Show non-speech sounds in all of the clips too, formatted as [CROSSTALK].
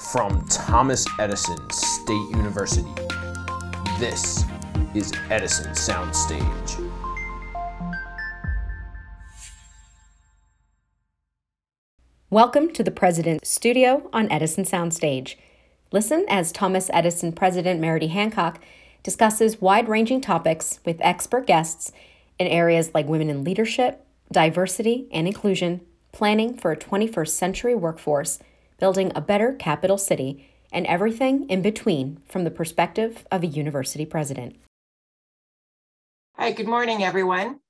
from Thomas Edison State University. This is Edison Soundstage. Welcome to the President's Studio on Edison Soundstage. Listen as Thomas Edison President Merodie Hancock discusses wide ranging topics with expert guests in areas like women in leadership, diversity and inclusion, planning for a 21st century workforce, building a better capital city, and everything in between from the perspective of a university president. Hi, good morning, everyone.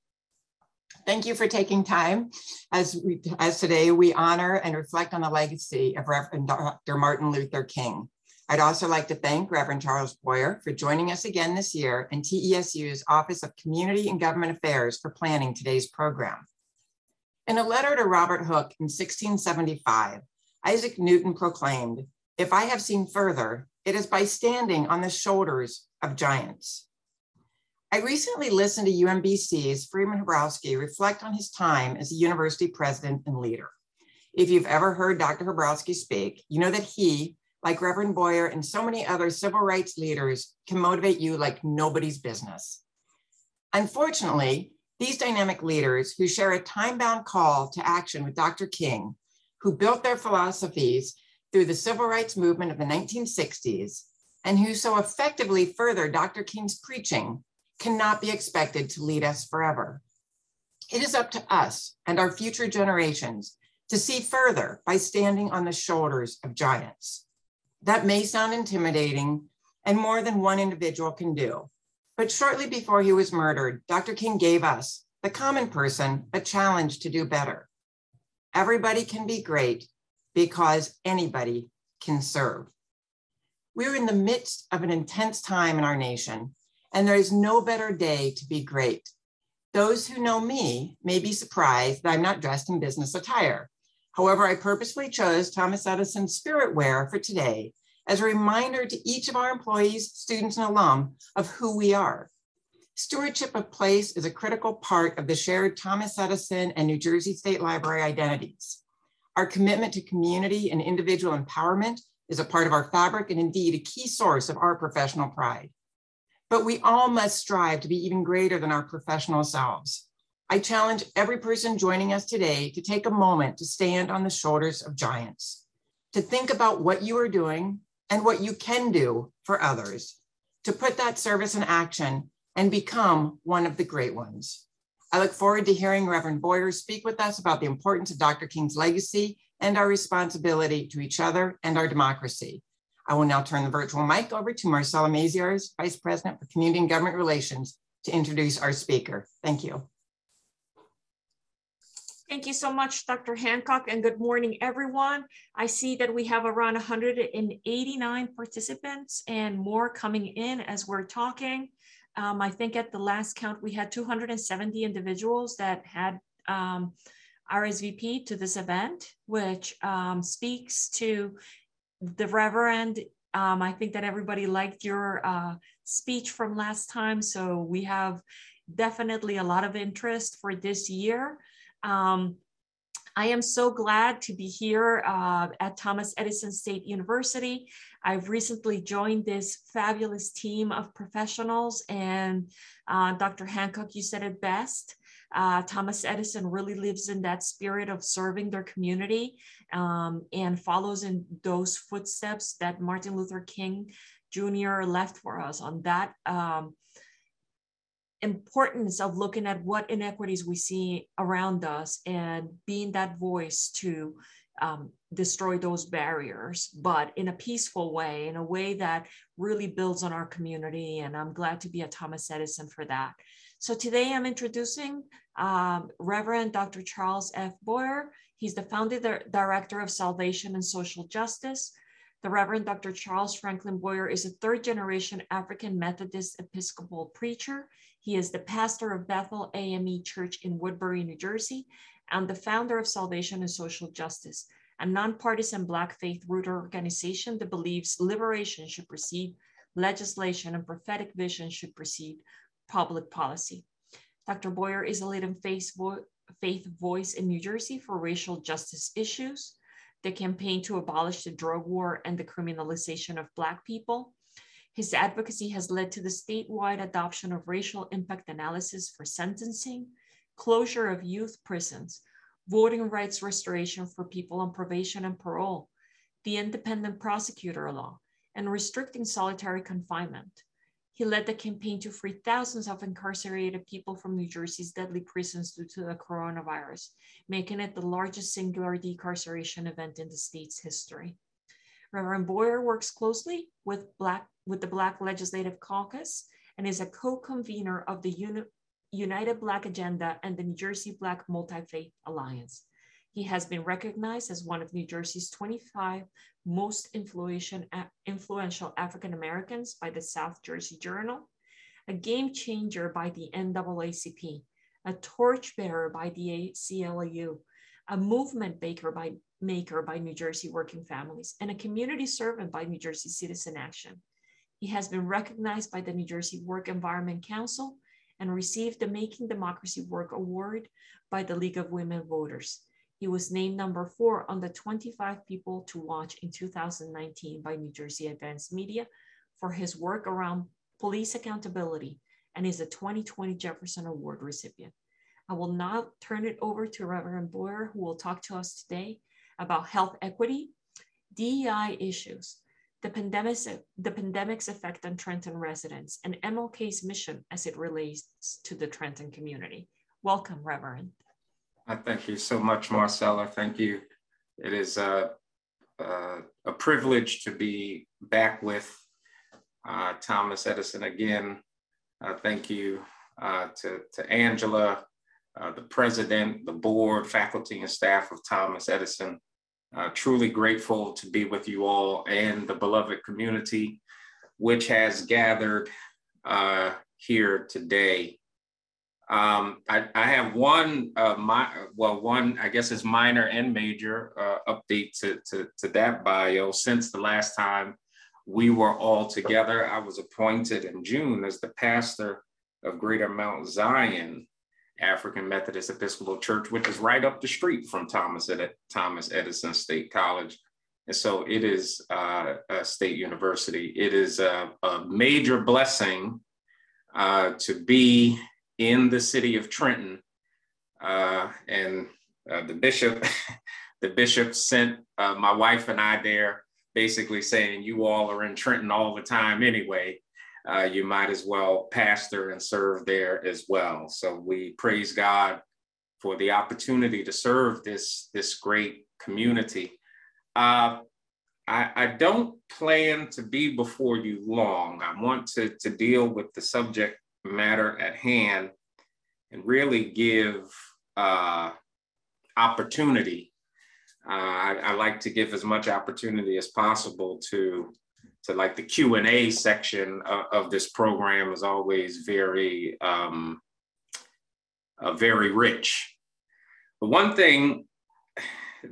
Thank you for taking time as we, as today we honor and reflect on the legacy of Reverend Dr. Martin Luther King. I'd also like to thank Reverend Charles Boyer for joining us again this year and TESU's Office of Community and Government Affairs for planning today's program. In a letter to Robert Hooke in 1675, Isaac Newton proclaimed, if I have seen further, it is by standing on the shoulders of giants. I recently listened to UMBC's Freeman Hrabowski reflect on his time as a university president and leader. If you've ever heard Dr. Hrabowski speak, you know that he, like Reverend Boyer and so many other civil rights leaders, can motivate you like nobody's business. Unfortunately, these dynamic leaders who share a time bound call to action with Dr. King, who built their philosophies through the civil rights movement of the 1960s, and who so effectively furthered Dr. King's preaching cannot be expected to lead us forever. It is up to us and our future generations to see further by standing on the shoulders of giants. That may sound intimidating, and more than one individual can do. But shortly before he was murdered, Dr. King gave us, the common person, a challenge to do better. Everybody can be great because anybody can serve. We're in the midst of an intense time in our nation and there is no better day to be great. Those who know me may be surprised that I'm not dressed in business attire. However, I purposefully chose Thomas Edison spirit wear for today as a reminder to each of our employees, students, and alum of who we are. Stewardship of place is a critical part of the shared Thomas Edison and New Jersey State Library identities. Our commitment to community and individual empowerment is a part of our fabric and indeed a key source of our professional pride but we all must strive to be even greater than our professional selves. I challenge every person joining us today to take a moment to stand on the shoulders of giants, to think about what you are doing and what you can do for others, to put that service in action and become one of the great ones. I look forward to hearing Reverend Boyer speak with us about the importance of Dr. King's legacy and our responsibility to each other and our democracy. I will now turn the virtual mic over to Marcella Maziarz, Vice President for Community and Government Relations, to introduce our speaker. Thank you. Thank you so much, Dr. Hancock, and good morning, everyone. I see that we have around 189 participants and more coming in as we're talking. Um, I think at the last count, we had 270 individuals that had um, RSVP to this event, which um, speaks to the Reverend, um, I think that everybody liked your uh, speech from last time. So we have definitely a lot of interest for this year. I am so glad to be here uh, at Thomas Edison State University. I've recently joined this fabulous team of professionals and uh, Dr. Hancock, you said it best. Uh, Thomas Edison really lives in that spirit of serving their community um, and follows in those footsteps that Martin Luther King Jr. left for us on that um, importance of looking at what inequities we see around us and being that voice to um, destroy those barriers, but in a peaceful way, in a way that really builds on our community. And I'm glad to be a Thomas Edison for that. So today I'm introducing um, Reverend Dr. Charles F. Boyer. He's the founding director of Salvation and Social Justice. The Reverend Dr. Charles Franklin Boyer is a third generation African Methodist Episcopal preacher. He is the pastor of Bethel AME Church in Woodbury, New Jersey, and the founder of Salvation and Social Justice, a nonpartisan Black faith rooted organization that believes liberation should precede legislation and prophetic vision should precede public policy. Dr. Boyer is a leading faith, vo faith voice in New Jersey for racial justice issues. the campaign to abolish the drug war and the criminalization of Black people. His advocacy has led to the statewide adoption of racial impact analysis for sentencing, closure of youth prisons, voting rights restoration for people on probation and parole, the independent prosecutor law, and restricting solitary confinement. He led the campaign to free thousands of incarcerated people from New Jersey's deadly prisons due to the coronavirus, making it the largest singular decarceration event in the state's history. Reverend Boyer works closely with, Black, with the Black Legislative Caucus and is a co-convener of the Uni United Black Agenda and the New Jersey Black Multi-Faith Alliance. He has been recognized as one of New Jersey's 25 most influential uh, African Americans by the South Jersey Journal, a game changer by the NAACP, a torchbearer by the ACLU, a movement by, maker by New Jersey working families, and a community servant by New Jersey Citizen Action. He has been recognized by the New Jersey Work Environment Council and received the Making Democracy Work Award by the League of Women Voters. He was named number four on the 25 people to watch in 2019 by New Jersey Advance Media for his work around police accountability and is a 2020 Jefferson Award recipient. I will now turn it over to Reverend Boyer, who will talk to us today about health equity, DEI issues, the pandemic's, the pandemic's effect on Trenton residents, and MLK's mission as it relates to the Trenton community. Welcome, Reverend. Thank you so much, Marcella. Thank you. It is a, a, a privilege to be back with uh, Thomas Edison again. Uh, thank you uh, to, to Angela, uh, the president, the board, faculty, and staff of Thomas Edison. Uh, truly grateful to be with you all and the beloved community, which has gathered uh, here today. Um, I, I, have one, uh, my, well, one, I guess is minor and major uh, update to, to, to that bio. Since the last time we were all together, I was appointed in June as the pastor of Greater Mount Zion African Methodist Episcopal Church, which is right up the street from Thomas, Ed- Thomas Edison State College. And so it is uh, a state university. It is a, a major blessing uh, to be in the city of Trenton. Uh, and uh, the bishop, [LAUGHS] the bishop sent uh, my wife and I there, basically saying, "You all are in Trenton all the time anyway." Uh, you might as well pastor and serve there as well. So we praise God for the opportunity to serve this, this great community. Uh, I, I, don't plan to be before you long. I want to, to deal with the subject matter at hand and really give uh, opportunity. Uh, I, I, like to give as much opportunity as possible to to like the Q and A section of, of, this program is always very, um, uh, very rich. But one thing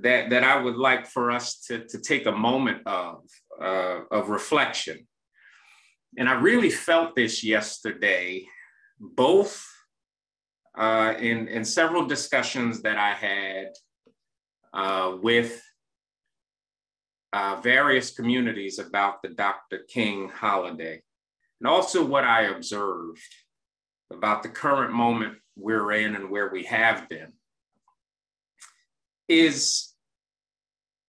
that that I would like for us to to take a moment of uh, of reflection, and I really felt this yesterday, both uh, in in several discussions that I had uh, with uh, various communities about the Dr. King holiday, and also what I observed about the current moment we're in and where we have been, is,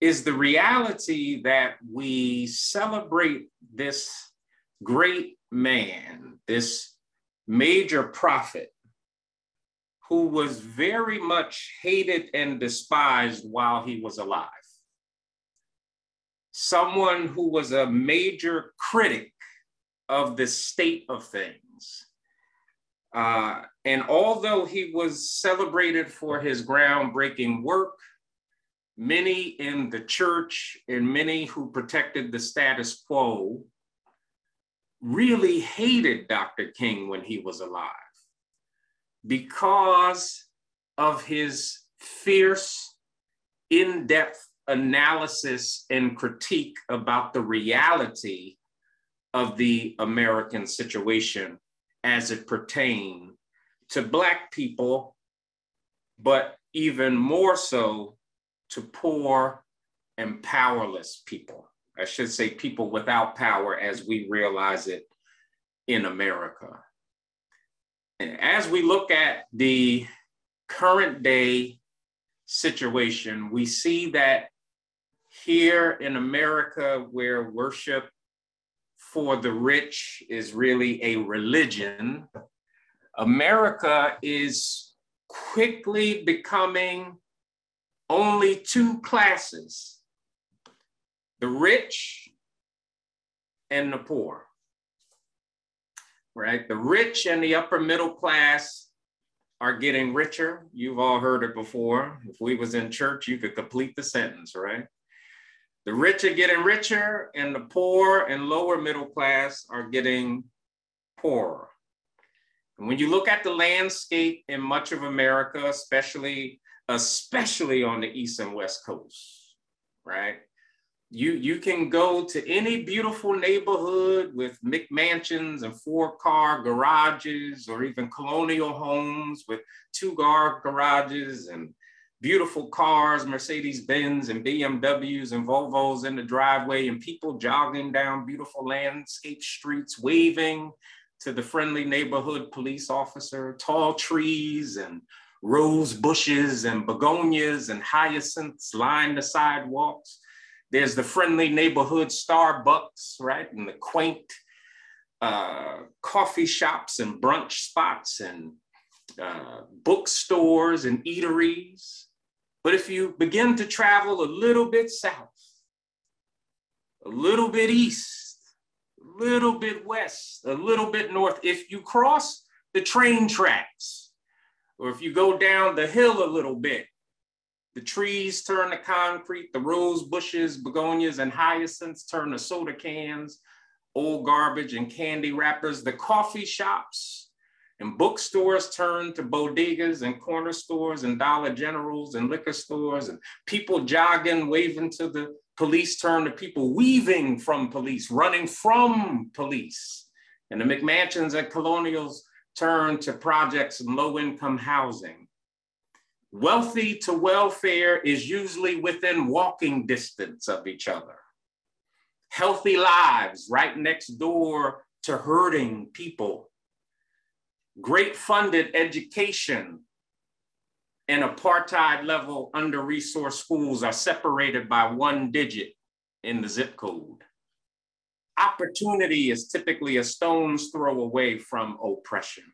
is the reality that we celebrate this great man, this major prophet who was very much hated and despised while he was alive someone who was a major critic of the state of things. Uh, and although he was celebrated for his groundbreaking work, many in the church and many who protected the status quo really hated Dr. King when he was alive because of his fierce, in depth analysis and critique about the reality of the American situation as it pertained to Black people, but even more so to poor and powerless people. I should say people without power as we realize it in America. And as we look at the current day situation, we see that here in America, where worship for the rich is really a religion, America is quickly becoming only two classes the rich and the poor. Right? The rich and the upper middle class are getting richer. You've all heard it before. If we was in church, you could complete the sentence, right? The rich are getting richer and the poor and lower middle class are getting poorer. And when you look at the landscape in much of America, especially, especially on the East and West Coast, right? You, you can go to any beautiful neighborhood with McMansions and four car garages or even colonial homes with two car garages and beautiful cars, Mercedes Benz and BMWs and Volvos in the driveway and people jogging down beautiful landscape streets, waving to the friendly neighborhood police officer, tall trees and rose bushes and begonias and hyacinths line the sidewalks. There's the friendly neighborhood Starbucks, right? And the quaint uh, coffee shops and brunch spots and uh, bookstores and eateries. But if you begin to travel a little bit south, a little bit east, a little bit west, a little bit north, if you cross the train tracks, or if you go down the hill a little bit, the trees turn to concrete, the rose bushes, begonias, and hyacinths turn to soda cans, old garbage and candy wrappers. The coffee shops and bookstores turn to bodegas and corner stores and Dollar Generals and liquor stores, and people jogging, waving to the police turn to people weaving from police, running from police. And the McMansions and colonials turn to projects and low income housing. Wealthy to welfare is usually within walking distance of each other. Healthy lives right next door to hurting people. Great funded education and apartheid level under resourced schools are separated by one digit in the zip code. Opportunity is typically a stone's throw away from oppression.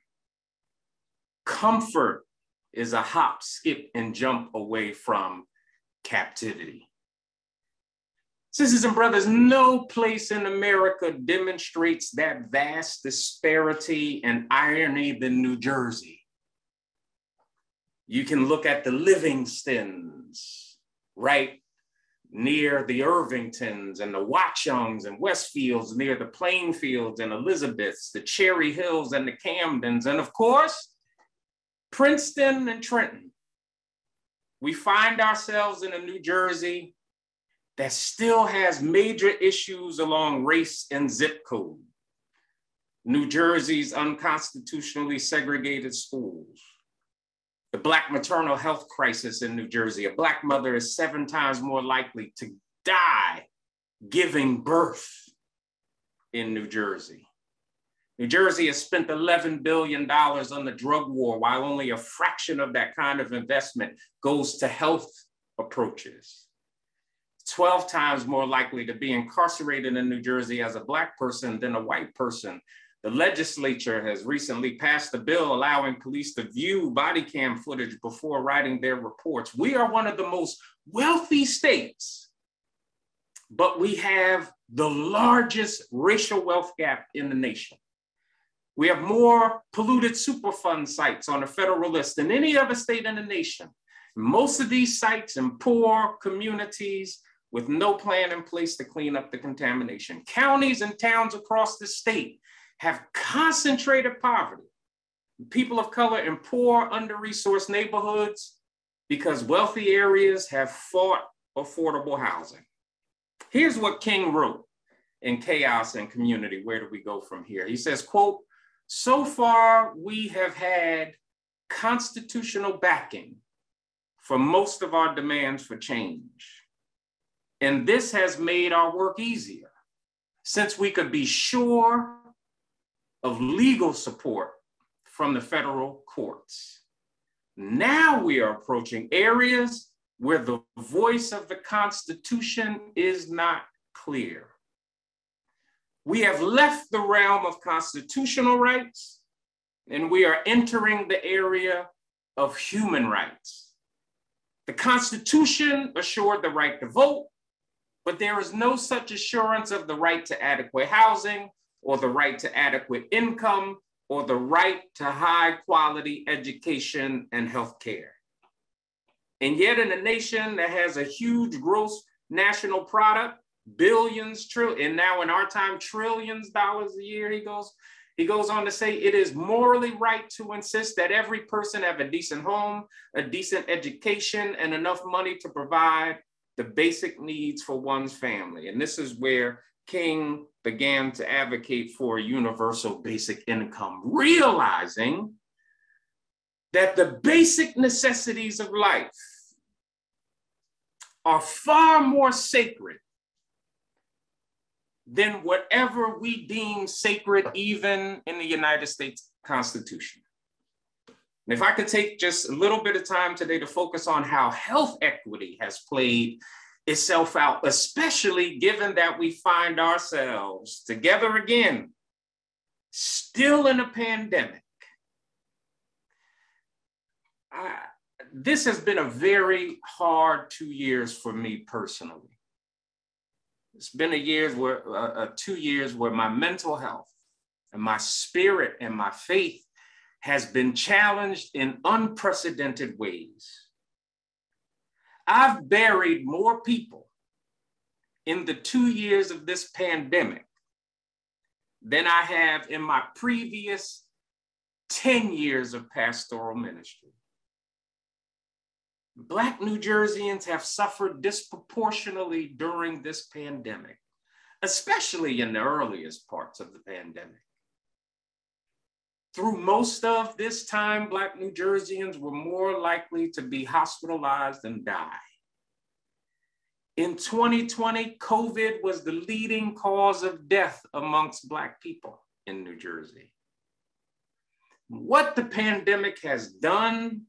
Comfort is a hop, skip, and jump away from captivity. Sisters and brothers, no place in America demonstrates that vast disparity and irony than New Jersey. You can look at the Livingstons, right near the Irvingtons and the Watchungs and Westfields, near the Plainfields and Elizabeths, the Cherry Hills and the Camdens, and of course, Princeton and Trenton, we find ourselves in a New Jersey that still has major issues along race and zip code. New Jersey's unconstitutionally segregated schools, the Black maternal health crisis in New Jersey. A Black mother is seven times more likely to die giving birth in New Jersey. New Jersey has spent $11 billion on the drug war, while only a fraction of that kind of investment goes to health approaches. 12 times more likely to be incarcerated in New Jersey as a Black person than a white person. The legislature has recently passed a bill allowing police to view body cam footage before writing their reports. We are one of the most wealthy states, but we have the largest racial wealth gap in the nation. We have more polluted Superfund sites on the federal list than any other state in the nation. Most of these sites in poor communities with no plan in place to clean up the contamination. Counties and towns across the state have concentrated poverty. People of color in poor, under-resourced neighborhoods because wealthy areas have fought affordable housing. Here's what King wrote in Chaos and Community, Where Do We Go From Here? He says, quote, so far, we have had constitutional backing for most of our demands for change. And this has made our work easier since we could be sure of legal support from the federal courts. Now we are approaching areas where the voice of the Constitution is not clear. We have left the realm of constitutional rights and we are entering the area of human rights. The Constitution assured the right to vote, but there is no such assurance of the right to adequate housing or the right to adequate income or the right to high quality education and health care. And yet in a nation that has a huge gross national product, billions, trillion, and now in our time, trillions dollars a year, he goes, he goes on to say, it is morally right to insist that every person have a decent home, a decent education, and enough money to provide the basic needs for one's family. And this is where King began to advocate for a universal basic income, realizing that the basic necessities of life are far more sacred than whatever we deem sacred, even in the United States Constitution. And if I could take just a little bit of time today to focus on how health equity has played itself out, especially given that we find ourselves together again, still in a pandemic. I, this has been a very hard two years for me personally. It's been a year where, uh, uh, two years where my mental health and my spirit and my faith has been challenged in unprecedented ways. I've buried more people in the two years of this pandemic than I have in my previous 10 years of pastoral ministry. Black New Jerseyans have suffered disproportionately during this pandemic, especially in the earliest parts of the pandemic. Through most of this time, Black New Jerseyans were more likely to be hospitalized and die. In 2020, COVID was the leading cause of death amongst Black people in New Jersey. What the pandemic has done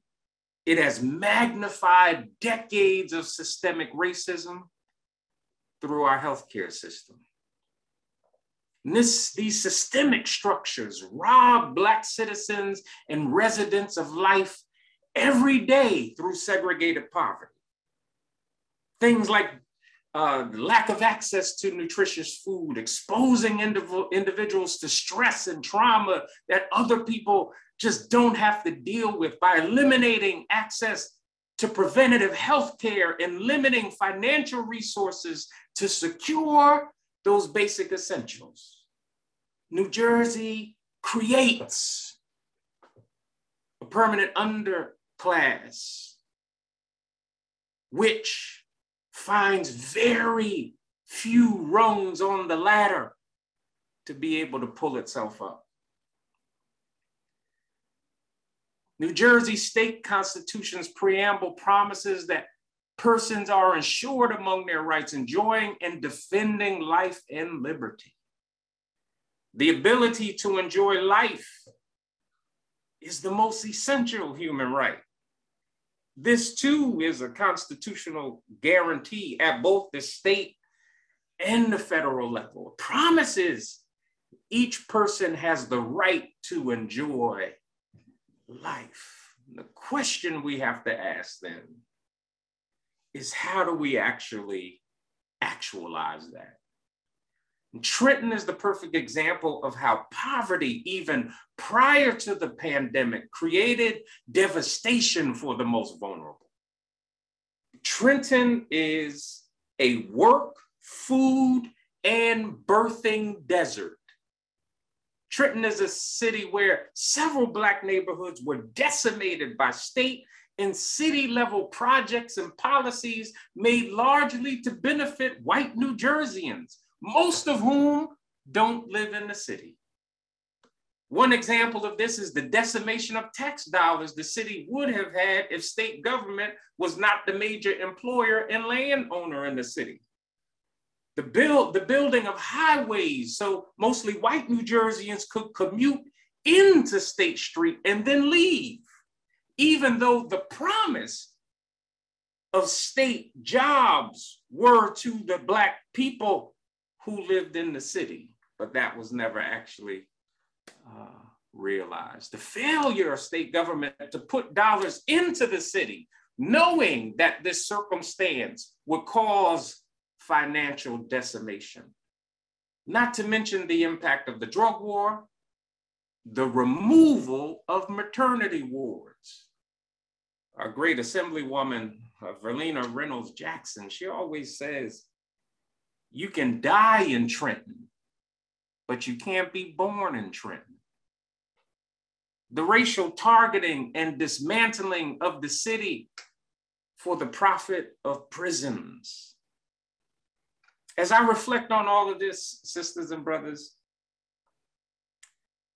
it has magnified decades of systemic racism through our healthcare system. This, these systemic structures rob Black citizens and residents of life every day through segregated poverty. Things like uh, lack of access to nutritious food, exposing indiv individuals to stress and trauma that other people just don't have to deal with by eliminating access to preventative health care and limiting financial resources to secure those basic essentials. New Jersey creates a permanent underclass, which finds very few rungs on the ladder to be able to pull itself up. New Jersey state constitution's preamble promises that persons are insured among their rights, enjoying and defending life and liberty. The ability to enjoy life is the most essential human right. This too is a constitutional guarantee at both the state and the federal level. It promises each person has the right to enjoy life. The question we have to ask then is how do we actually actualize that? Trenton is the perfect example of how poverty, even prior to the pandemic, created devastation for the most vulnerable. Trenton is a work, food, and birthing desert Trenton is a city where several Black neighborhoods were decimated by state and city level projects and policies made largely to benefit white New Jerseyans, most of whom don't live in the city. One example of this is the decimation of tax dollars the city would have had if state government was not the major employer and landowner in the city. the build the building of highways so mostly white New Jerseyans could commute into State Street and then leave, even though the promise of state jobs were to the black people who lived in the city, but that was never actually uh, realized. The failure of state government to put dollars into the city, knowing that this circumstance would cause financial decimation. Not to mention the impact of the drug war, the removal of maternity wards. Our great assemblywoman, uh, Verlina Reynolds Jackson, she always says, you can die in Trenton, but you can't be born in Trenton. The racial targeting and dismantling of the city for the profit of prisons. As I reflect on all of this, sisters and brothers,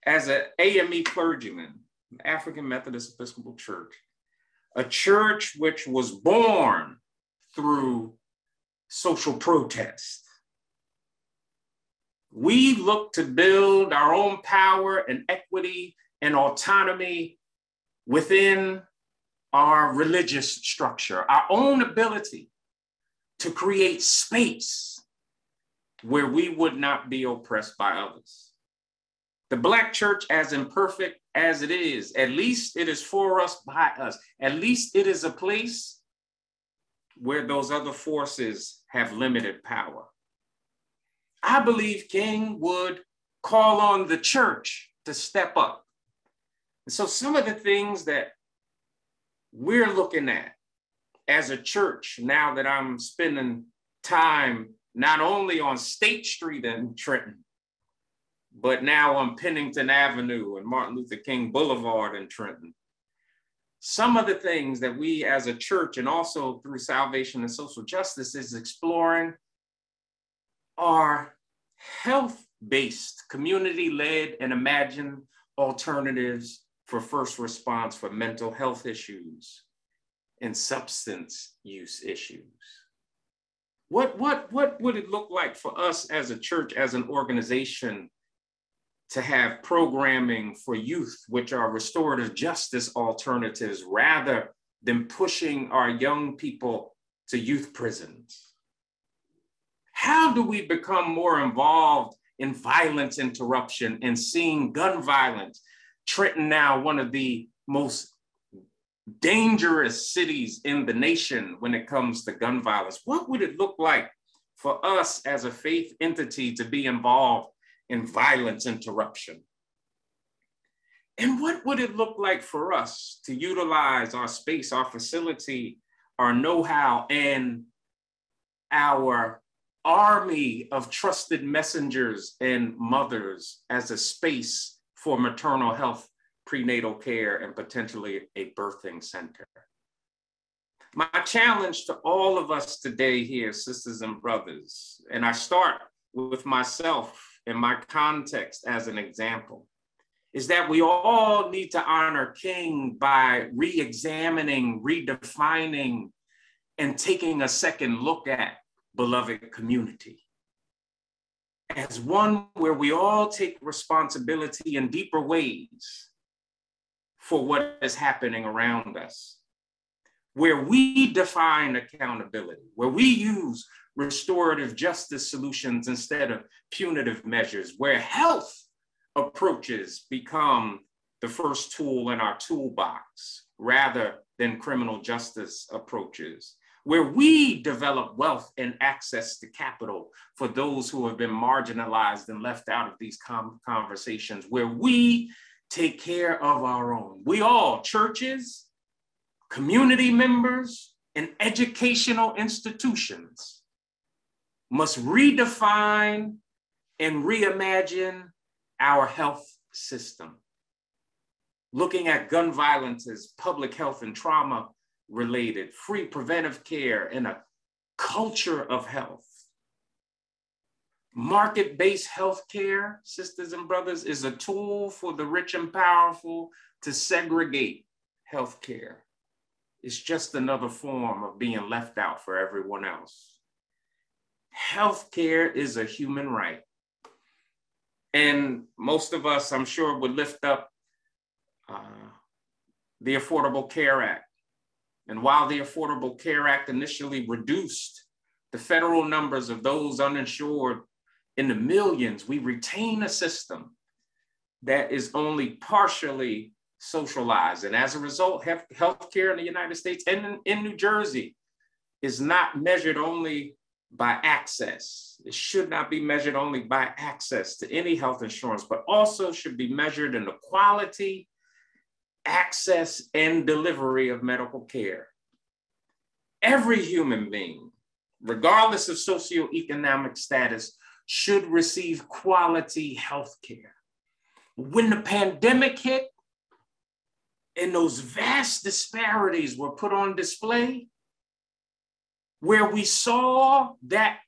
as an AME clergyman, African Methodist Episcopal Church, a church which was born through social protest. We look to build our own power and equity and autonomy within our religious structure, our own ability to create space where we would not be oppressed by others. The Black church, as imperfect as it is, at least it is for us by us. At least it is a place where those other forces have limited power. I believe King would call on the church to step up. And so some of the things that we're looking at as a church now that I'm spending time not only on State Street in Trenton, but now on Pennington Avenue and Martin Luther King Boulevard in Trenton. Some of the things that we as a church and also through salvation and social justice is exploring are health-based, community-led and imagined alternatives for first response for mental health issues and substance use issues. What, what, what would it look like for us as a church, as an organization, to have programming for youth, which are restorative justice alternatives, rather than pushing our young people to youth prisons? How do we become more involved in violence interruption and seeing gun violence? Trenton now one of the most dangerous cities in the nation when it comes to gun violence. What would it look like for us as a faith entity to be involved in violence interruption? And what would it look like for us to utilize our space, our facility, our know how, and our army of trusted messengers and mothers as a space for maternal health, prenatal care, and potentially a birthing center? My challenge to all of us today here, sisters and brothers, and I start with myself and my context as an example is that we all need to honor King by re examining, redefining, and taking a second look at beloved community. As one where we all take responsibility in deeper ways for what is happening around us, where we define accountability, where we use restorative justice solutions instead of punitive measures, where health approaches become the first tool in our toolbox rather than criminal justice approaches, where we develop wealth and access to capital for those who have been marginalized and left out of these conversations, where we take care of our own. We all, churches, community members, and educational institutions must redefine and reimagine our health system. Looking at gun violence as public health and trauma related, free preventive care, and a culture of health. Market based healthcare, sisters and brothers, is a tool for the rich and powerful to segregate healthcare. It's just another form of being left out for everyone else. Healthcare is a human right. And most of us, I'm sure, would lift up uh, the Affordable Care Act. And while the Affordable Care Act initially reduced the federal numbers of those uninsured in the millions, we retain a system that is only partially socialized. And as a result, health care in the United States and in, in New Jersey is not measured only by access. It should not be measured only by access to any health insurance, but also should be measured in the quality, access, and delivery of medical care. Every human being, regardless of socioeconomic status, should receive quality health care. When the pandemic hit and those vast disparities were put on display, where we saw that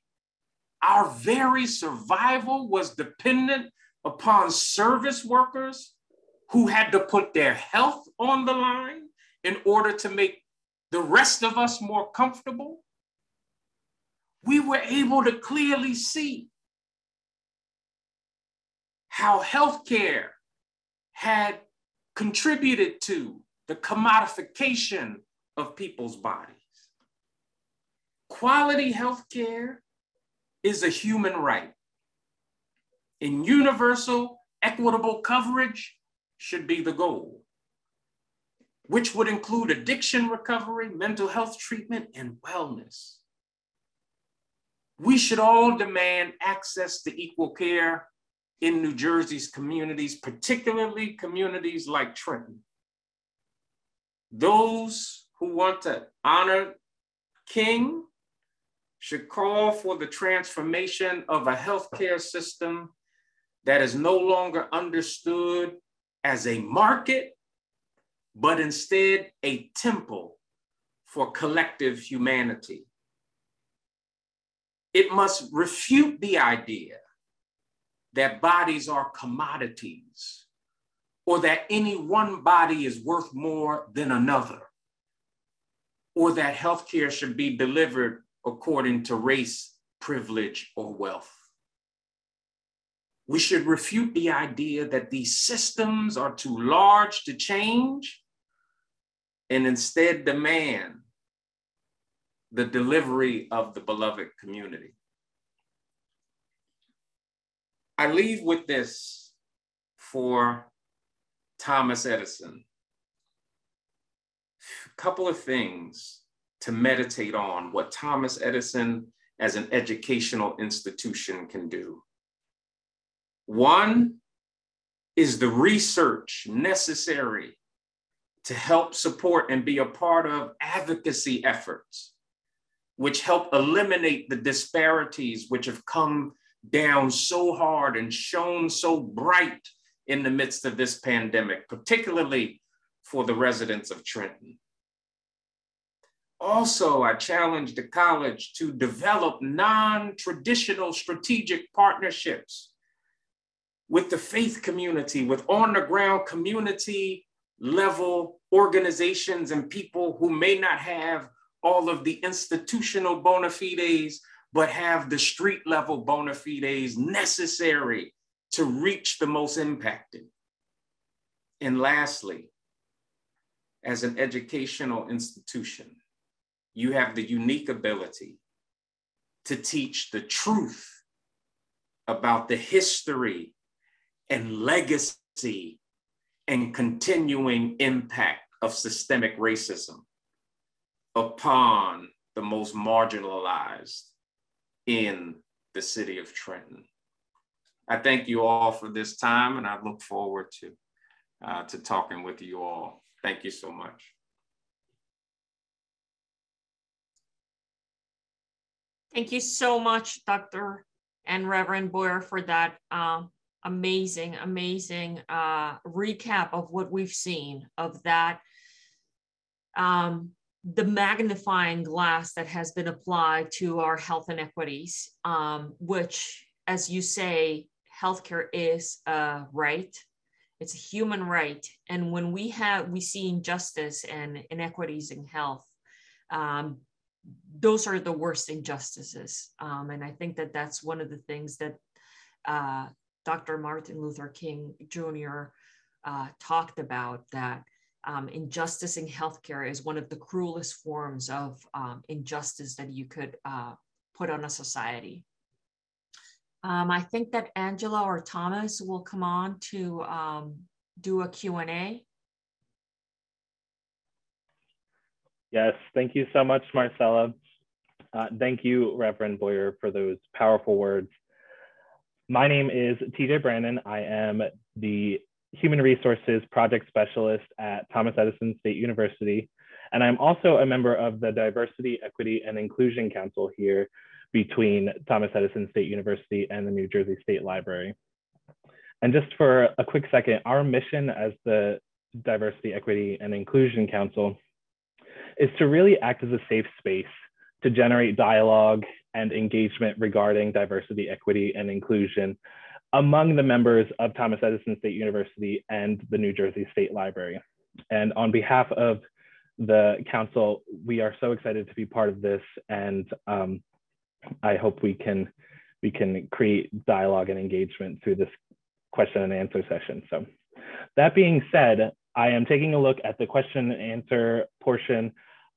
our very survival was dependent upon service workers who had to put their health on the line in order to make the rest of us more comfortable, we were able to clearly see how healthcare had contributed to the commodification of people's bodies. Quality health care is a human right. And universal equitable coverage should be the goal, which would include addiction recovery, mental health treatment, and wellness. We should all demand access to equal care in New Jersey's communities, particularly communities like Trenton. Those who want to honor King should call for the transformation of a healthcare system that is no longer understood as a market, but instead a temple for collective humanity. It must refute the idea that bodies are commodities or that any one body is worth more than another or that healthcare should be delivered according to race, privilege, or wealth. We should refute the idea that these systems are too large to change and instead demand the delivery of the beloved community. I leave with this for Thomas Edison. A couple of things to meditate on what Thomas Edison as an educational institution can do. One is the research necessary to help support and be a part of advocacy efforts, which help eliminate the disparities which have come down so hard and shown so bright in the midst of this pandemic, particularly for the residents of Trenton. Also, I challenge the college to develop non-traditional strategic partnerships with the faith community, with on-the-ground community level organizations and people who may not have all of the institutional bona fides, but have the street level bona fides necessary to reach the most impacted. And lastly, as an educational institution, you have the unique ability to teach the truth about the history and legacy and continuing impact of systemic racism upon the most marginalized in the city of Trenton. I thank you all for this time and I look forward to, uh, to talking with you all. Thank you so much. Thank you so much, Dr. and Reverend Boyer, for that um, amazing, amazing uh, recap of what we've seen of that, um, the magnifying glass that has been applied to our health inequities, um, which, as you say, healthcare is a right. It's a human right. And when we have, we see injustice and inequities in health, um, those are the worst injustices. Um, and I think that that's one of the things that uh, Dr. Martin Luther King Jr. Uh, talked about that um, injustice in healthcare is one of the cruelest forms of um, injustice that you could uh, put on a society. Um, I think that Angela or Thomas will come on to um, do a Q&A. Yes, thank you so much, Marcella. Uh, thank you, Reverend Boyer, for those powerful words. My name is TJ Brandon. I am the Human Resources Project Specialist at Thomas Edison State University. And I'm also a member of the Diversity, Equity, and Inclusion Council here between Thomas Edison State University and the New Jersey State Library. And just for a quick second, our mission as the Diversity, Equity, and Inclusion Council is to really act as a safe space to generate dialogue and engagement regarding diversity, equity, and inclusion among the members of Thomas Edison State University and the New Jersey State Library. And on behalf of the council, we are so excited to be part of this and um, I hope we can we can create dialogue and engagement through this question and answer session. So that being said, I am taking a look at the question and answer portion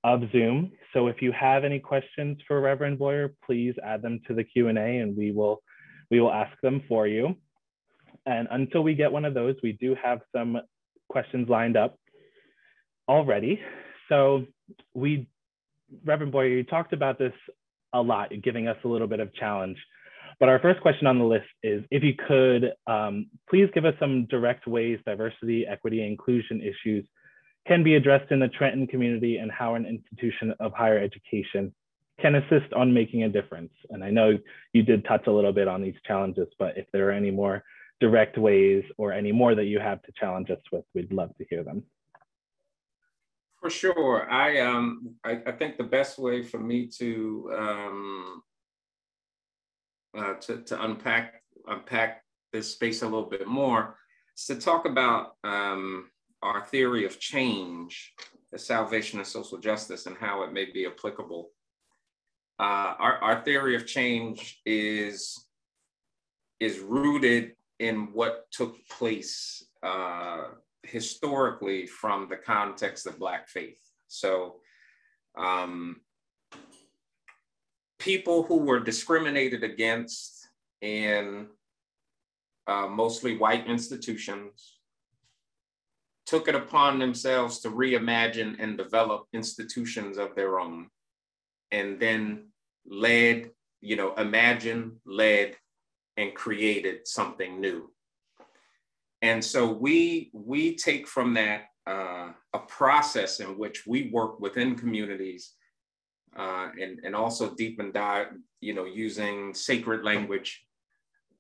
of Zoom. So if you have any questions for Reverend Boyer, please add them to the Q&A and we will, we will ask them for you. And until we get one of those, we do have some questions lined up already. So we, Reverend Boyer, you talked about this a lot, giving us a little bit of challenge. But our first question on the list is if you could um, please give us some direct ways diversity, equity, inclusion issues can be addressed in the Trenton community and how an institution of higher education can assist on making a difference. And I know you did touch a little bit on these challenges, but if there are any more direct ways or any more that you have to challenge us with, we'd love to hear them. For sure. I um I, I think the best way for me to um uh, to, to unpack unpack this space a little bit more is to talk about um, our theory of change, salvation and social justice, and how it may be applicable. Uh, our, our theory of change is is rooted in what took place uh, historically from the context of Black faith. So, um, people who were discriminated against in uh, mostly white institutions took it upon themselves to reimagine and develop institutions of their own and then led, you know, imagine, led, and created something new. And so we we take from that uh, a process in which we work within communities uh, and, and also deep and dive, you know, using sacred language,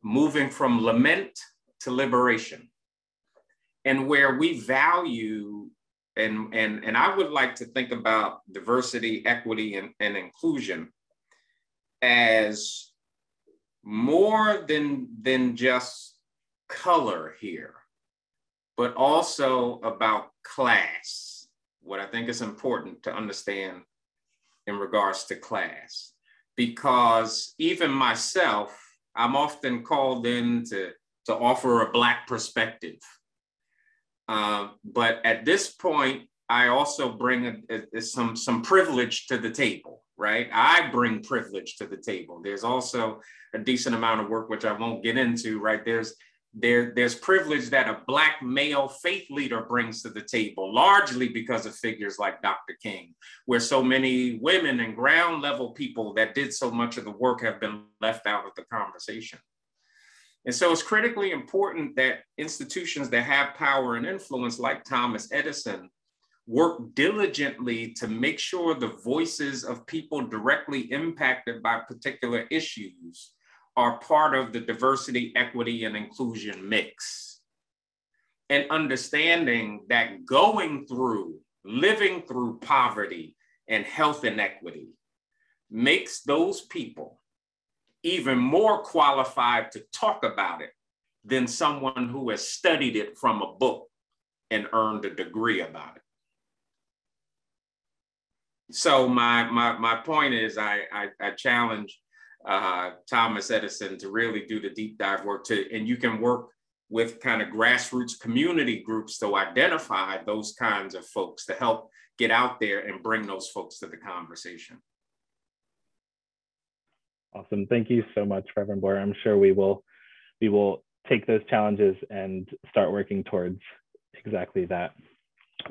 moving from lament to liberation. And where we value, and, and, and I would like to think about diversity, equity, and, and inclusion as more than, than just color here, but also about class. What I think is important to understand in regards to class. Because even myself, I'm often called in to, to offer a Black perspective. Uh, but at this point, I also bring a, a, some, some privilege to the table, right? I bring privilege to the table. There's also a decent amount of work, which I won't get into, right? There's there, there's privilege that a Black male faith leader brings to the table, largely because of figures like Dr. King, where so many women and ground level people that did so much of the work have been left out of the conversation. And so it's critically important that institutions that have power and influence, like Thomas Edison, work diligently to make sure the voices of people directly impacted by particular issues are part of the diversity, equity, and inclusion mix. And understanding that going through, living through poverty and health inequity makes those people even more qualified to talk about it than someone who has studied it from a book and earned a degree about it. so my my my point is I I, I challenge uh, Thomas Edison to really do the deep dive work to, and you can work with kind of grassroots community groups to identify those kinds of folks to help get out there and bring those folks to the conversation. Awesome. Thank you so much, Reverend Boyer. I'm sure we will we will take those challenges and start working towards exactly that.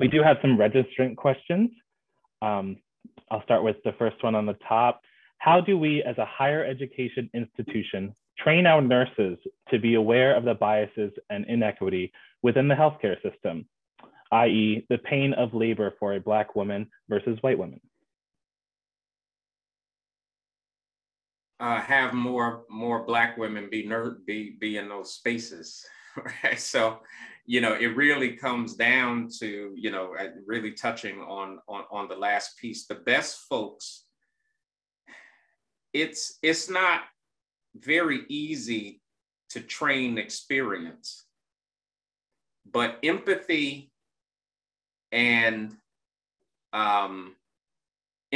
We do have some registrant questions. Um, I'll start with the first one on the top. How do we, as a higher education institution, train our nurses to be aware of the biases and inequity within the healthcare system, i.e., the pain of labor for a Black woman versus white women? Uh, have more more Black women be ner- be be in those spaces, [LAUGHS] right? So, you know, it really comes down to you know really touching on on on the last piece. The best folks. It's it's not very easy to train experience. But empathy and um,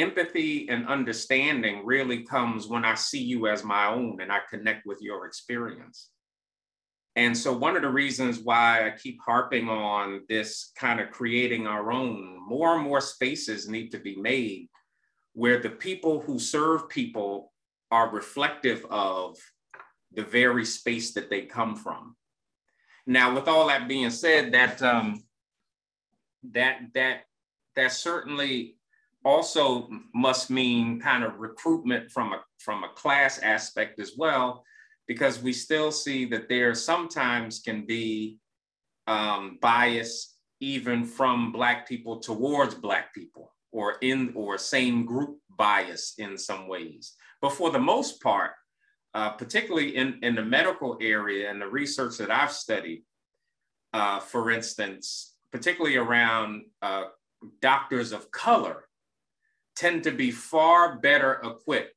empathy and understanding really comes when I see you as my own and I connect with your experience. And so, one of the reasons why I keep harping on this kind of creating our own, more and more spaces need to be made where the people who serve people are reflective of the very space that they come from. Now, with all that being said, that um, that that that certainly also must mean kind of recruitment from a from a class aspect as well, because we still see that there sometimes can be um, bias even from Black people towards Black people, or in or same group bias in some ways. But for the most part, uh, particularly in, in the medical area and the research that I've studied, uh, for instance, particularly around uh, doctors of color, tend to be far better equipped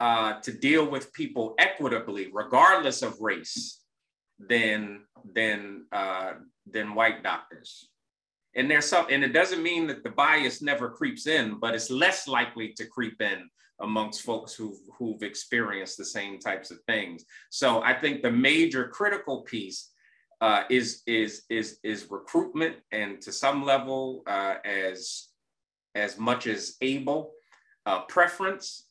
uh, to deal with people equitably, regardless of race, than than uh, than white doctors. And there's some, and it doesn't mean that the bias never creeps in, but it's less likely to creep in amongst folks who've, who've experienced the same types of things. So I think the major critical piece uh, is, is, is, is recruitment and to some level uh, as, as much as able, uh, preference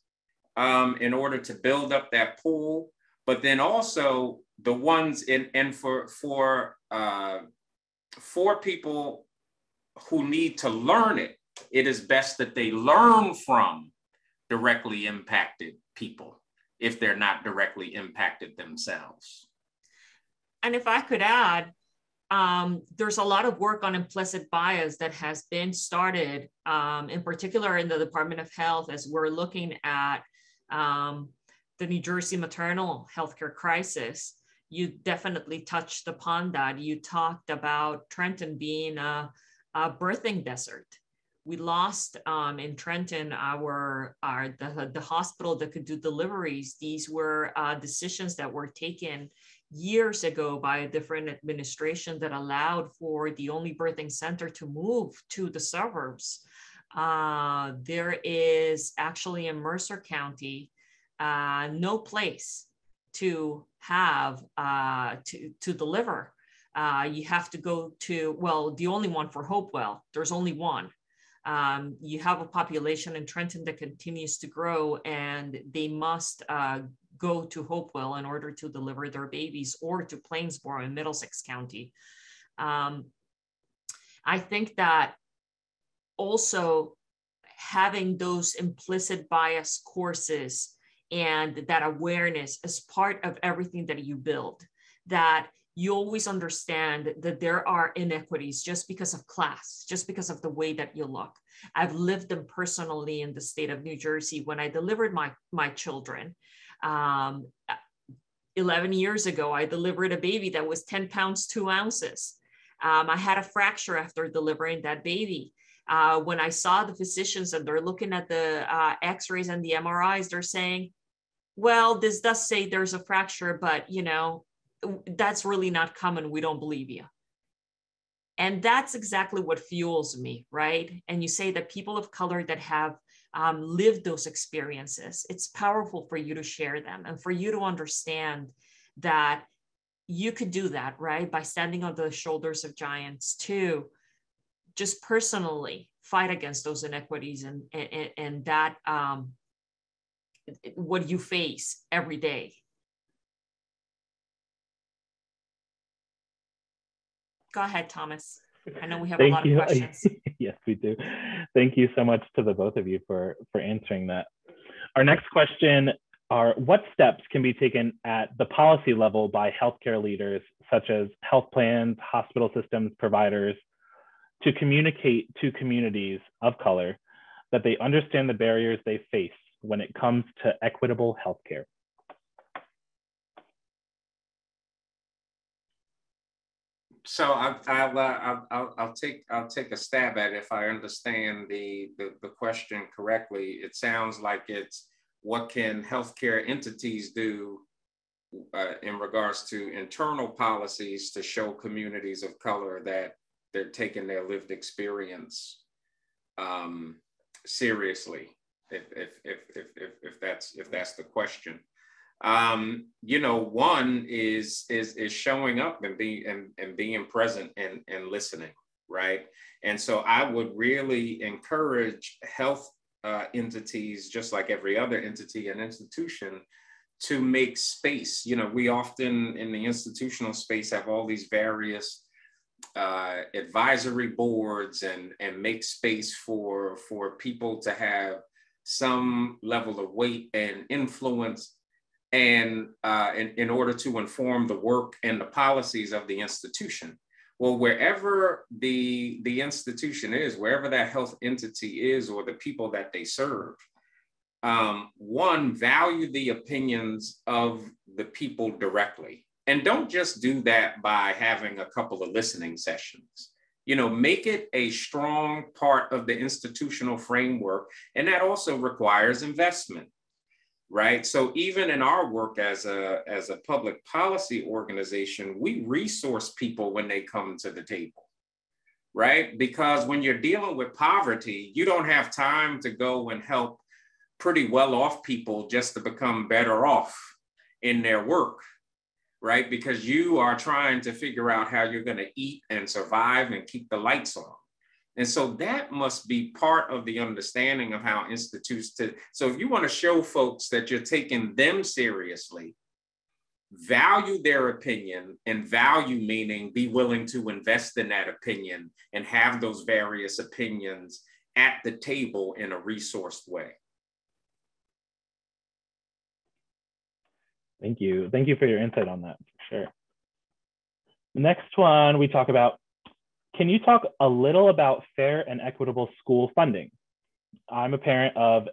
um, in order to build up that pool, but then also the ones in, and for, for, uh, for people who need to learn it, it is best that they learn from directly impacted people if they're not directly impacted themselves. And if I could add, um, there's a lot of work on implicit bias that has been started, um, in particular in the Department of Health, as we're looking at um, the New Jersey maternal healthcare crisis. You definitely touched upon that. You talked about Trenton being a a birthing desert. We lost um, in Trenton our, our the, the hospital that could do deliveries. These were uh, decisions that were taken years ago by a different administration that allowed for the only birthing center to move to the suburbs. Uh, there is actually in Mercer County uh, no place to have uh, to, to deliver uh, you have to go to, well, the only one for Hopewell, there's only one. Um, you have a population in Trenton that continues to grow and they must uh, go to Hopewell in order to deliver their babies or to Plainsboro in Middlesex County. Um, I think that also having those implicit bias courses and that awareness is part of everything that you build, that you always understand that there are inequities just because of class, just because of the way that you look. I've lived them personally in the state of New Jersey when I delivered my, my children. Um, 11 years ago, I delivered a baby that was 10 pounds, two ounces. Um, I had a fracture after delivering that baby. Uh, when I saw the physicians and they're looking at the uh, x-rays and the MRIs, they're saying, well, this does say there's a fracture, but you know, that's really not common. We don't believe you. And that's exactly what fuels me, right? And you say that people of color that have um, lived those experiences, it's powerful for you to share them and for you to understand that you could do that, right? By standing on the shoulders of giants to just personally fight against those inequities and, and, and that um, what you face every day. Go ahead, Thomas. I know we have Thank a lot you. of [LAUGHS] questions. yes, we do. Thank you so much to the both of you for, for answering that. Our next question are what steps can be taken at the policy level by healthcare leaders, such as health plans, hospital systems, providers, to communicate to communities of color that they understand the barriers they face when it comes to equitable healthcare? So I'll, I'll, uh, I'll, I'll, take I'll take a stab at it if I understand the, the, the question correctly. It sounds like it's what can healthcare entities do uh, in regards to internal policies to show communities of color that they're taking their lived experience um, seriously, if, if, if, if, if, if, that's, if that's the question. Um, you know, one is, is, is showing up and, being and, and being present and, and listening, right? And so I would really encourage health uh, entities, just like every other entity and institution, to make space. You know, we often in the institutional space have all these various uh, advisory boards and, and make space for, for people to have some level of weight and influence and uh, in, in order to inform the work and the policies of the institution. Well, wherever the, the institution is, wherever that health entity is or the people that they serve, um, one, value the opinions of the people directly. And don't just do that by having a couple of listening sessions. You know, make it a strong part of the institutional framework. And that also requires investment, right? So even in our work as a, as a public policy organization, we resource people when they come to the table right? Because when you're dealing with poverty, you don't have time to go and help pretty well off people just to become better off in their work right? Because you are trying to figure out how you're going to eat and survive and keep the lights on. And so that must be part of the understanding of how institutes to. So if you want to show folks that you're taking them seriously, value their opinion and value meaning be willing to invest in that opinion and have those various opinions at the table in a resourced way. Thank you. Thank you for your insight on that, for sure. Next one we talk about, can you talk a little about fair and equitable school funding? I'm a parent of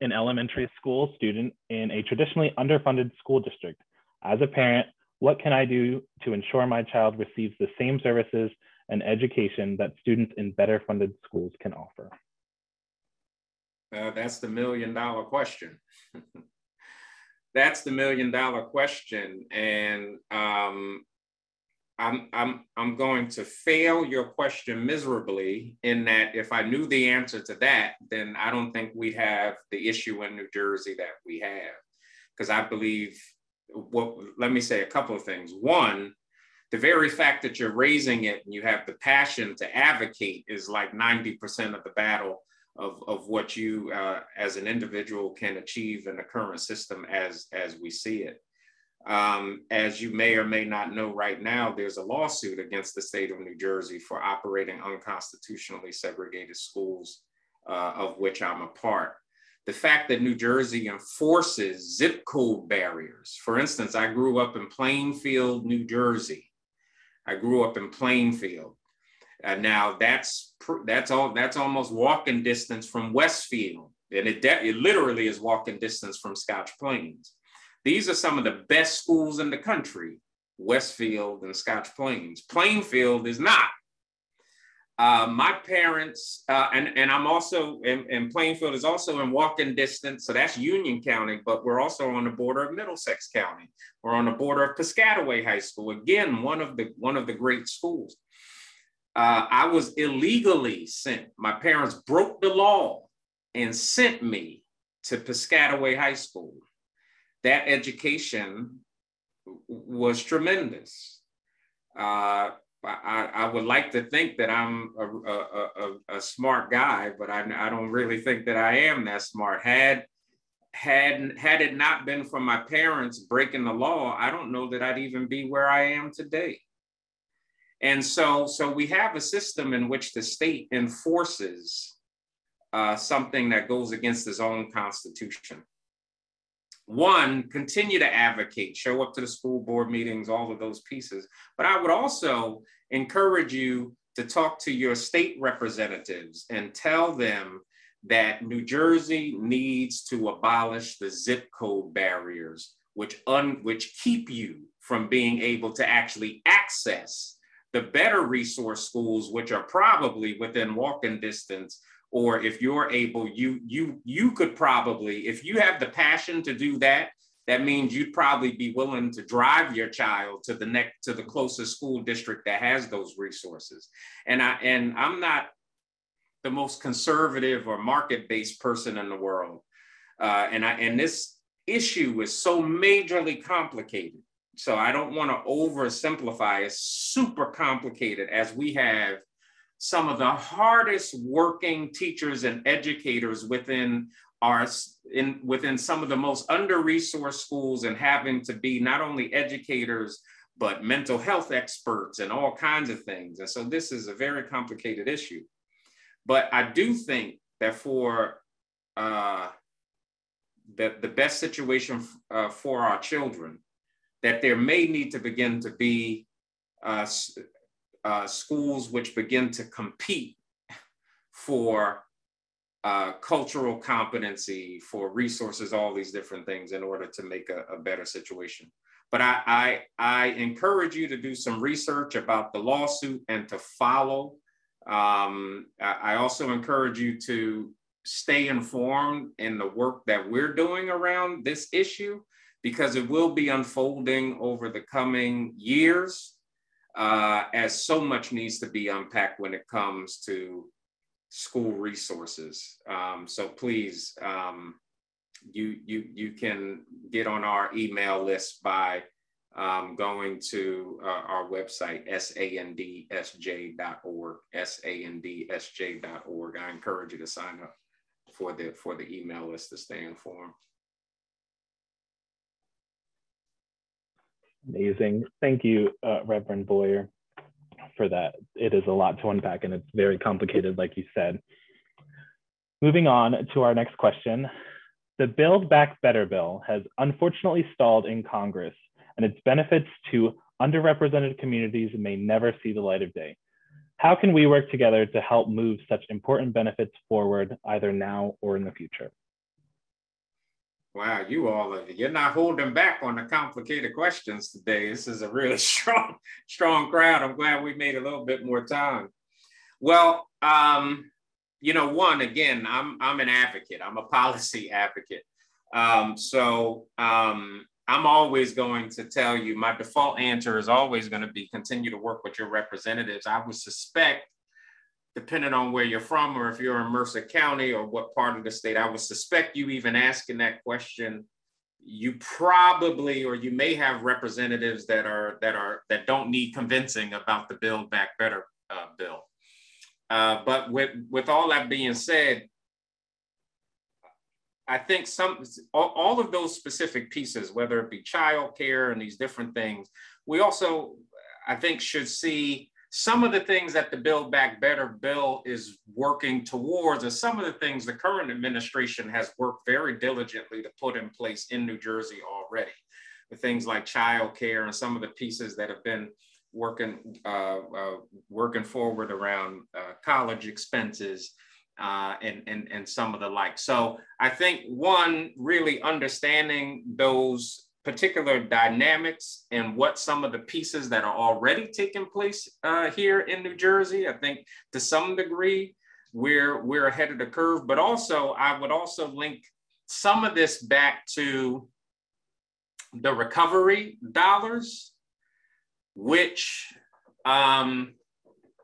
an elementary school student in a traditionally underfunded school district. As a parent, what can I do to ensure my child receives the same services and education that students in better funded schools can offer? Uh, that's the million dollar question. [LAUGHS] that's the million dollar question. And um, I'm, I'm, I'm going to fail your question miserably in that if I knew the answer to that, then I don't think we have the issue in New Jersey that we have. Because I believe, well, let me say a couple of things. One, the very fact that you're raising it and you have the passion to advocate is like 90% of the battle of, of what you uh, as an individual can achieve in the current system as, as we see it. Um, as you may or may not know right now, there's a lawsuit against the state of New Jersey for operating unconstitutionally segregated schools, uh, of which I'm a part. The fact that New Jersey enforces zip code barriers. For instance, I grew up in Plainfield, New Jersey. I grew up in Plainfield. Uh, now that's that's all that's almost walking distance from Westfield, and it, it literally is walking distance from Scotch Plains. These are some of the best schools in the country, Westfield and Scotch Plains. Plainfield is not. Uh, my parents, uh, and, and I'm also, in Plainfield is also in walking distance, so that's Union County, but we're also on the border of Middlesex County. We're on the border of Piscataway High School, again, one of the, one of the great schools. uh, I was illegally sent. My parents broke the law and sent me to Piscataway High School. That education was tremendous. Uh, I, I, would like to think that I'm a, a, a, a smart guy, but I, I, don't really think that I am that smart. Had had had it not been for my parents breaking the law, I don't know that I'd even be where I am today. And so, so we have a system in which the state enforces uh, something that goes against its own constitution. One, continue to advocate, show up to the school board meetings, all of those pieces. But I would also encourage you to talk to your state representatives and tell them that New Jersey needs to abolish the zip code barriers, which, un, which keep you from being able to actually access the better resource schools, which are probably within walking distance, or if you're able, you you you could probably, if you have the passion to do that, that means you'd probably be willing to drive your child to the next to the closest school district that has those resources. And I and I'm not the most conservative or market-based person in the world. Uh, and I and this issue is so majorly complicated. So I don't want to oversimplify. It's super complicated as we have some of the hardest working teachers and educators within our in within some of the most under-resourced schools and having to be not only educators but mental health experts and all kinds of things. And so this is a very complicated issue. But I do think that for uh, the, the best situation uh, for our children, that there may need to begin to be uh, uh, schools which begin to compete for uh, cultural competency, for resources, all these different things in order to make a, a better situation. But I, I, I encourage you to do some research about the lawsuit and to follow um, I also encourage you to stay informed in the work that we're doing around this issue because it will be unfolding over the coming years uh, as so much needs to be unpacked when it comes to school resources. Um, so please, um, you, you, you can get on our email list by um, going to uh, our website, sandsj.org, sandsj.org. I encourage you to sign up for the, for the email list to stay informed. Amazing. Thank you, uh, Reverend Boyer, for that. It is a lot to unpack and it's very complicated, like you said. Moving on to our next question. The Build Back Better bill has unfortunately stalled in Congress and its benefits to underrepresented communities may never see the light of day. How can we work together to help move such important benefits forward, either now or in the future? Wow, you all you, you're not holding back on the complicated questions today. This is a really [LAUGHS] strong, strong crowd. I'm glad we made a little bit more time. Well, um, you know, one, again, I'm, I'm an advocate. I'm a policy advocate. Um, so um, I'm always going to tell you my default answer is always going to be continue to work with your representatives. I would suspect, depending on where you're from or if you're in Mercer County or what part of the state, I would suspect you even asking that question. You probably or you may have representatives that are that are that don't need convincing about the Build Back Better uh, bill. Uh, but with with all that being said, I think some all, all of those specific pieces, whether it be childcare and these different things, we also I think should see some of the things that the Build Back Better bill is working towards, are some of the things the current administration has worked very diligently to put in place in New Jersey already. The things like childcare and some of the pieces that have been working uh, uh, working forward around uh, college expenses uh, and, and, and some of the like. So I think one, really understanding those particular dynamics and what some of the pieces that are already taking place uh, here in New Jersey, I think to some degree, we're, we're ahead of the curve, but also I would also link some of this back to the recovery dollars, which um,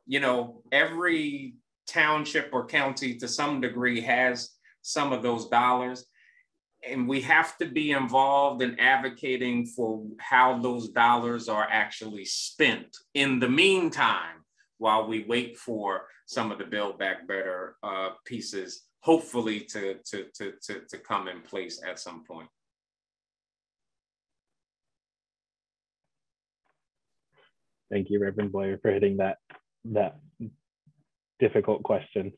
you know, every township or county to some degree has some of those dollars. And we have to be involved in advocating for how those dollars are actually spent in the meantime, while we wait for some of the Build Back Better uh, pieces, hopefully to, to, to, to, to come in place at some point. Thank you, Reverend Boyer, for hitting that, that difficult question.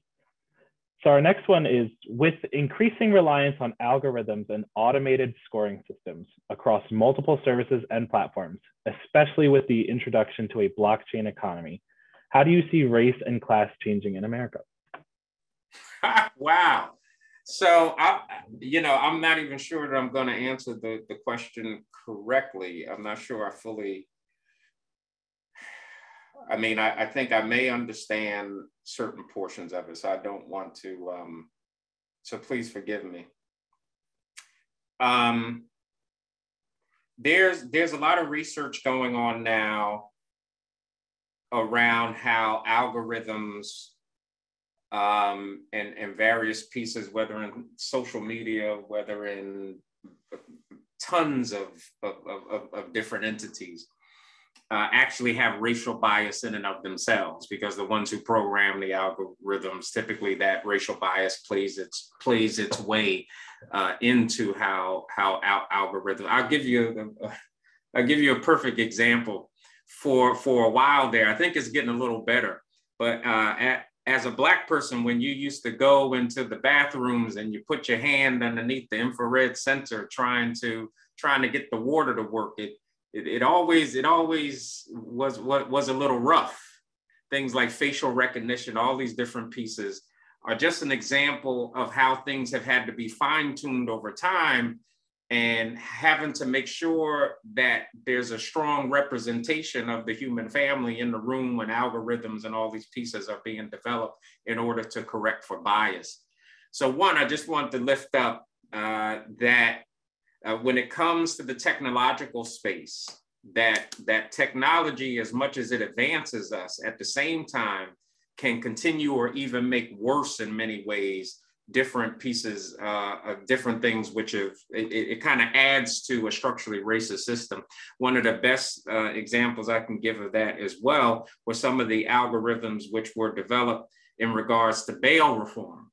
So our next one is with increasing reliance on algorithms and automated scoring systems across multiple services and platforms, especially with the introduction to a blockchain economy, how do you see race and class changing in America? [LAUGHS] wow. So I, you know, I'm not even sure that I'm going to answer the, the question correctly. I'm not sure I fully I mean, I, I, think I may understand certain portions of it, so I don't want to, um, so please forgive me. Um, there's, there's a lot of research going on now around how algorithms um, and, and various pieces, whether in social media, whether in tons of, of, of, of different entities, uh, actually have racial bias in and of themselves because the ones who program the algorithms typically that racial bias plays its plays its way uh, into how how al- algorithm. I'll give you a, I'll give you a perfect example. For for a while there, I think it's getting a little better. But uh, at, as a black person, when you used to go into the bathrooms and you put your hand underneath the infrared sensor trying to trying to get the water to work, it it, it always it always was what was a little rough. Things like facial recognition, all these different pieces are just an example of how things have had to be fine-tuned over time and having to make sure that there's a strong representation of the human family in the room when algorithms and all these pieces are being developed in order to correct for bias. So one, I just want to lift up uh, that uh, when it comes to the technological space, that that technology, as much as it advances us, at the same time can continue or even make worse in many ways different pieces uh, of different things which have it, it kind of adds to a structurally racist system. One of the best uh, examples i can give of that as well were some of the algorithms which were developed in regards to bail reform.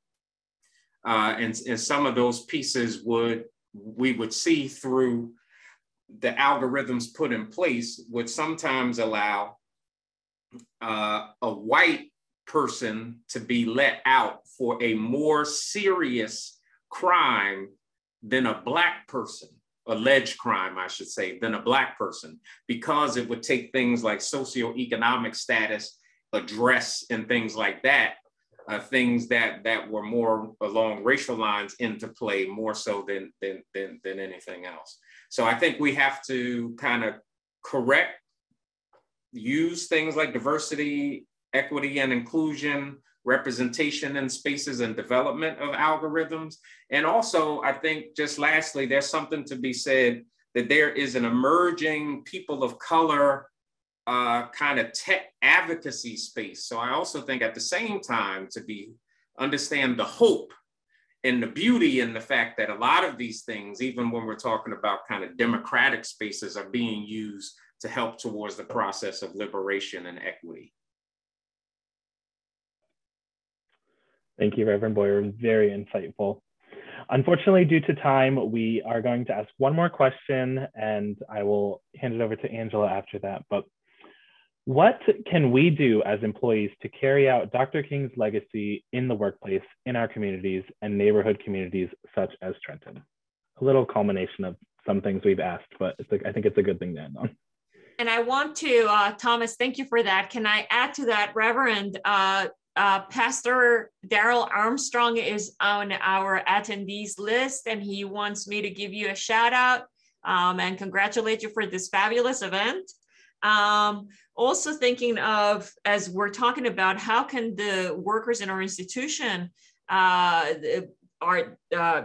Uh, and, and some of those pieces would we would see through the algorithms put in place would sometimes allow uh, a white person to be let out for a more serious crime than a black person, alleged crime, I should say, than a black person, because it would take things like socioeconomic status, address, and things like that uh, things that that were more along racial lines into play more so than than than, than anything else. So I think we have to kind of correct, use things like diversity, equity, and inclusion, representation in spaces and development of algorithms. And also, I think just lastly, there's something to be said that there is an emerging people of color uh, kind of tech advocacy space. So I also think at the same time to be understand the hope and the beauty in the fact that a lot of these things, even when we're talking about kind of democratic spaces, are being used to help towards the process of liberation and equity. Thank you, Reverend Boyer. Very insightful. Unfortunately, due to time, we are going to ask one more question and I will hand it over to Angela after that. But what can we do as employees to carry out Dr. King's legacy in the workplace, in our communities, and neighborhood communities such as Trenton? A little culmination of some things we've asked, but I think it's a good thing to end on. And I want to, uh, Thomas, thank you for that. Can I add to that, Reverend? Uh, uh, Pastor Daryl Armstrong is on our attendees list, and he wants me to give you a shout out um, and congratulate you for this fabulous event. Um, also thinking of, as we're talking about, how can the workers in our institution uh, are, uh,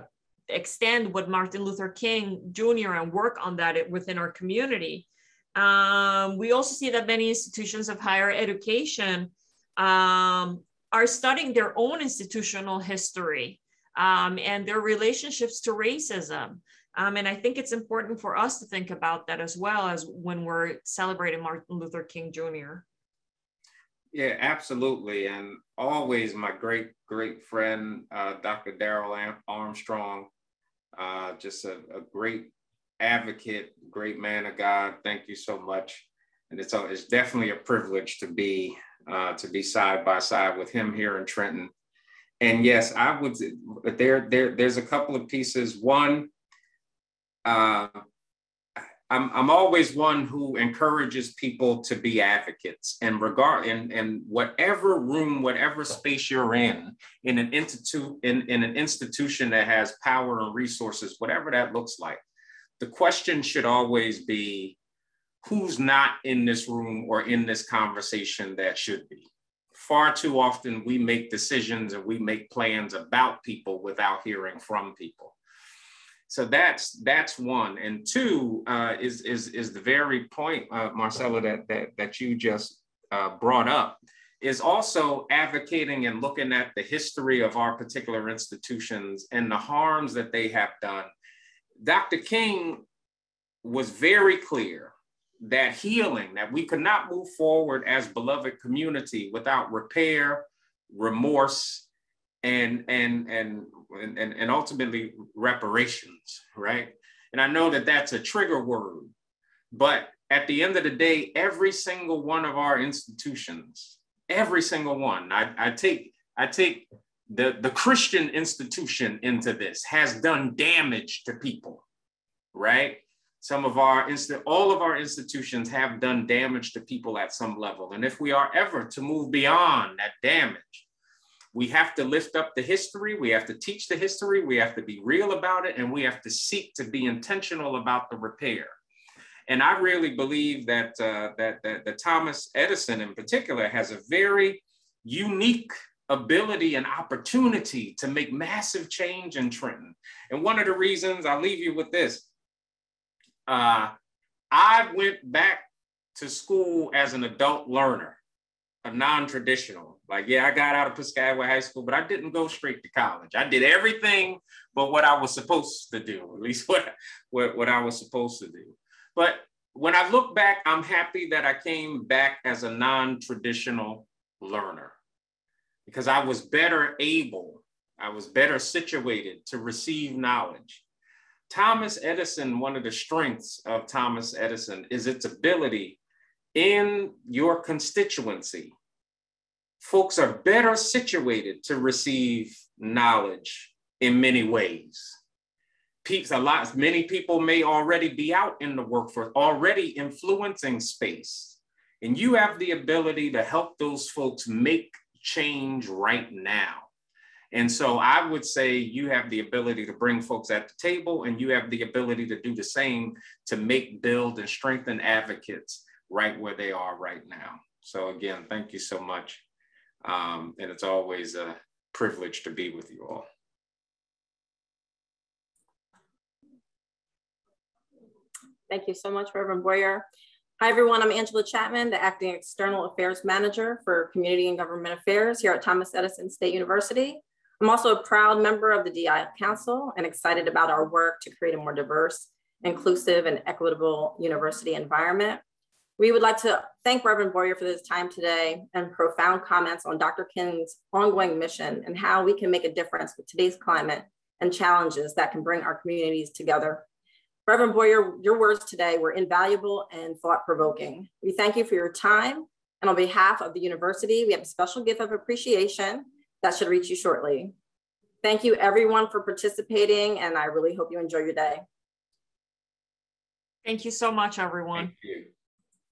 extend what Martin Luther King Jr. and work on that within our community. Um, we also see that many institutions of higher education um, are studying their own institutional history um, and their relationships to racism. Um, and I think it's important for us to think about that as well as when we're celebrating Martin Luther King Jr. Yeah, absolutely. And always my great, great friend, uh, Dr. Daryl Armstrong, uh, just a, a, great advocate, great man of God. Thank you so much. And it's, a, it's definitely a privilege to be uh, to be side by side with him here in Trenton. And yes, I would. There, there, there's a couple of pieces. One, uh, I'm, I'm always one who encourages people to be advocates and regard in, in whatever room, whatever space you're in, in an institute, in, in an institution that has power and resources, whatever that looks like. The question should always be who's not in this room or in this conversation that should be. Far too often we make decisions and we make plans about people without hearing from people so that's that's one. And two uh, is is is the very point uh, marcella that that, that you just uh, brought up is also advocating and looking at the history of our particular institutions and the harms that they have done. Dr king was very clear that healing that we could not move forward as beloved community without repair remorse and and and and, and ultimately reparations, right? And I know that that's a trigger word, but at the end of the day, every single one of our institutions, every single one, I, I take I take the, the Christian institution into this has done damage to people, right? Some of our inst- all of our institutions have done damage to people at some level. And if we are ever to move beyond that damage, we have to lift up the history. We have to teach the history. We have to be real about it. And we have to seek to be intentional about the repair. And I really believe that, uh, that, that, that Thomas Edison in particular has a very unique ability and opportunity to make massive change in Trenton. And one of the reasons I'll leave you with this, uh, I went back to school as an adult learner, a non-traditional. Like, yeah, I got out of Piscataway High School, but I didn't go straight to college. I did everything but what I was supposed to do, [LAUGHS] at least what, what, what I was supposed to do. But when I look back, I'm happy that I came back as a non-traditional learner because I was better able, I was better situated to receive knowledge. Thomas Edison, one of the strengths of Thomas Edison is its ability in your constituency folks are better situated to receive knowledge in many ways. People, a lot, many people may already be out in the workforce, already influencing space. And you have the ability to help those folks make change right now. And so I would say you have the ability to bring folks at the table and you have the ability to do the same to make, build, and strengthen advocates right where they are right now. So again, thank you so much. Um, and it's always a privilege to be with you all. Thank you so much, Reverend Boyer. Hi, everyone. I'm Angela Chapman, the Acting External Affairs Manager for Community and Government Affairs here at Thomas Edison State University. I'm also a proud member of the DI Council and excited about our work to create a more diverse, inclusive, and equitable university environment. We would like to thank Reverend Boyer for his time today and profound comments on Dr. King's ongoing mission and how we can make a difference with today's climate and challenges that can bring our communities together. Reverend Boyer, your words today were invaluable and thought-provoking. We thank you for your time. And on behalf of the university, we have a special gift of appreciation that should reach you shortly. Thank you everyone for participating and I really hope you enjoy your day. Thank you so much, everyone. Thank you.